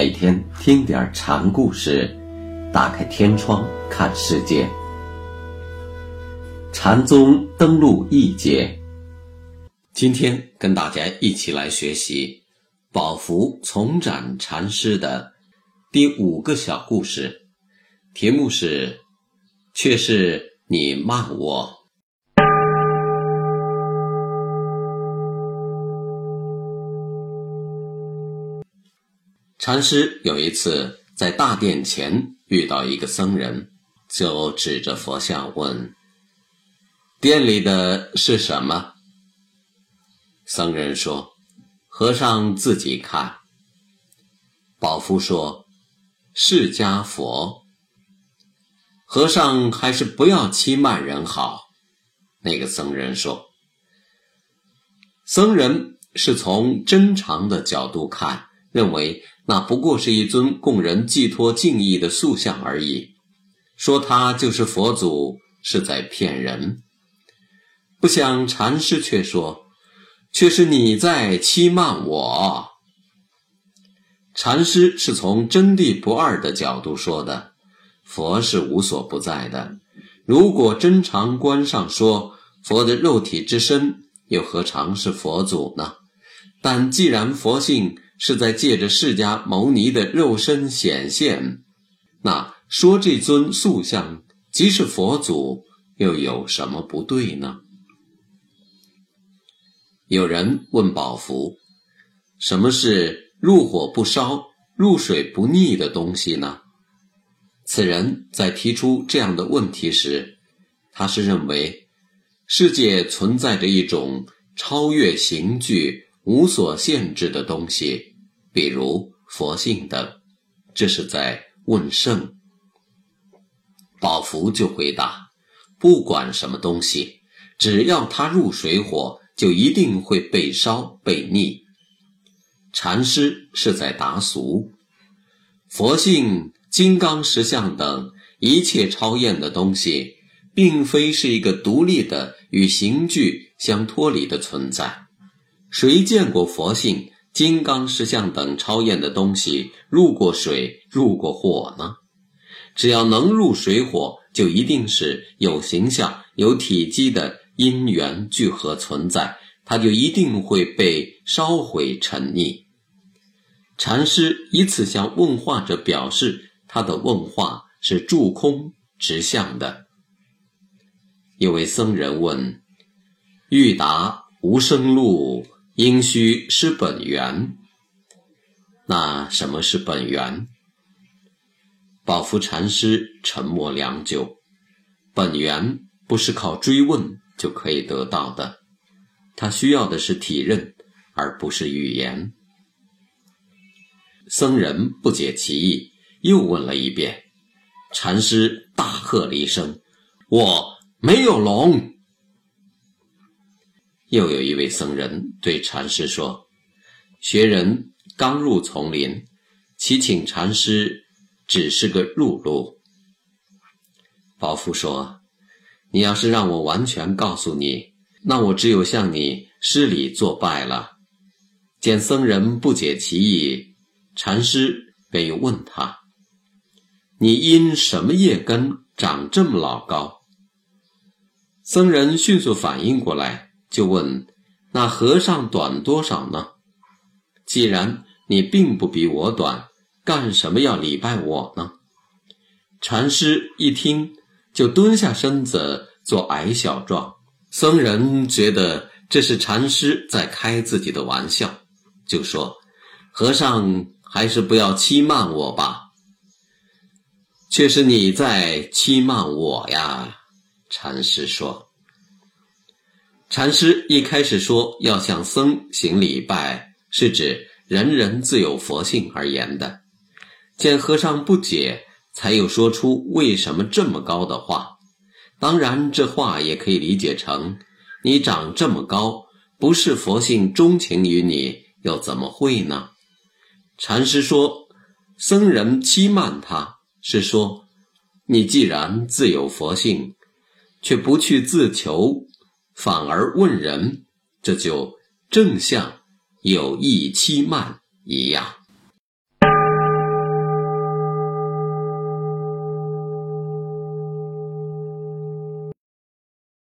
每天听点禅故事，打开天窗看世界。禅宗登陆一节，今天跟大家一起来学习宝福从展禅师的第五个小故事，题目是“却是你骂我”。禅师有一次在大殿前遇到一个僧人，就指着佛像问：“殿里的是什么？”僧人说：“和尚自己看。”宝夫说：“释迦佛。”和尚还是不要欺慢人好。那个僧人说：“僧人是从真常的角度看，认为。”那不过是一尊供人寄托敬意的塑像而已，说他就是佛祖是在骗人。不想禅师却说，却是你在欺瞒我。禅师是从真谛不二的角度说的，佛是无所不在的。如果真常观上说，佛的肉体之身又何尝是佛祖呢？但既然佛性。是在借着释迦牟尼的肉身显现，那说这尊塑像即是佛祖，又有什么不对呢？有人问宝福：“什么是入火不烧、入水不腻的东西呢？”此人在提出这样的问题时，他是认为世界存在着一种超越形具、无所限制的东西。比如佛性等，这是在问圣。宝福就回答：不管什么东西，只要它入水火，就一定会被烧被腻。禅师是在答俗。佛性、金刚石像等一切超验的东西，并非是一个独立的与形具相脱离的存在。谁见过佛性？金刚石像等超验的东西入过水、入过火呢？只要能入水火，就一定是有形象、有体积的因缘聚合存在，它就一定会被烧毁沉溺。禅师以此向问话者表示，他的问话是住空直向的。有位僧人问：“欲达无生路？”应须是本源。那什么是本源？宝福禅师沉默良久。本源不是靠追问就可以得到的，他需要的是体认，而不是语言。僧人不解其意，又问了一遍。禅师大喝了一声：“我没有龙。”又有一位僧人对禅师说：“学人刚入丛林，祈请禅师只是个入路。”宝福说：“你要是让我完全告诉你，那我只有向你施礼作拜了。”见僧人不解其意，禅师便又问他：“你因什么业根长这么老高？”僧人迅速反应过来。就问：“那和尚短多少呢？既然你并不比我短，干什么要礼拜我呢？”禅师一听，就蹲下身子做矮小状。僧人觉得这是禅师在开自己的玩笑，就说：“和尚还是不要欺瞒我吧。”却是你在欺瞒我呀！禅师说。禅师一开始说要向僧行礼拜，是指人人自有佛性而言的。见和尚不解，才又说出为什么这么高的话。当然，这话也可以理解成：你长这么高，不是佛性钟情于你，又怎么会呢？禅师说，僧人欺瞒他，是说你既然自有佛性，却不去自求。反而问人，这就正像有意欺慢一样。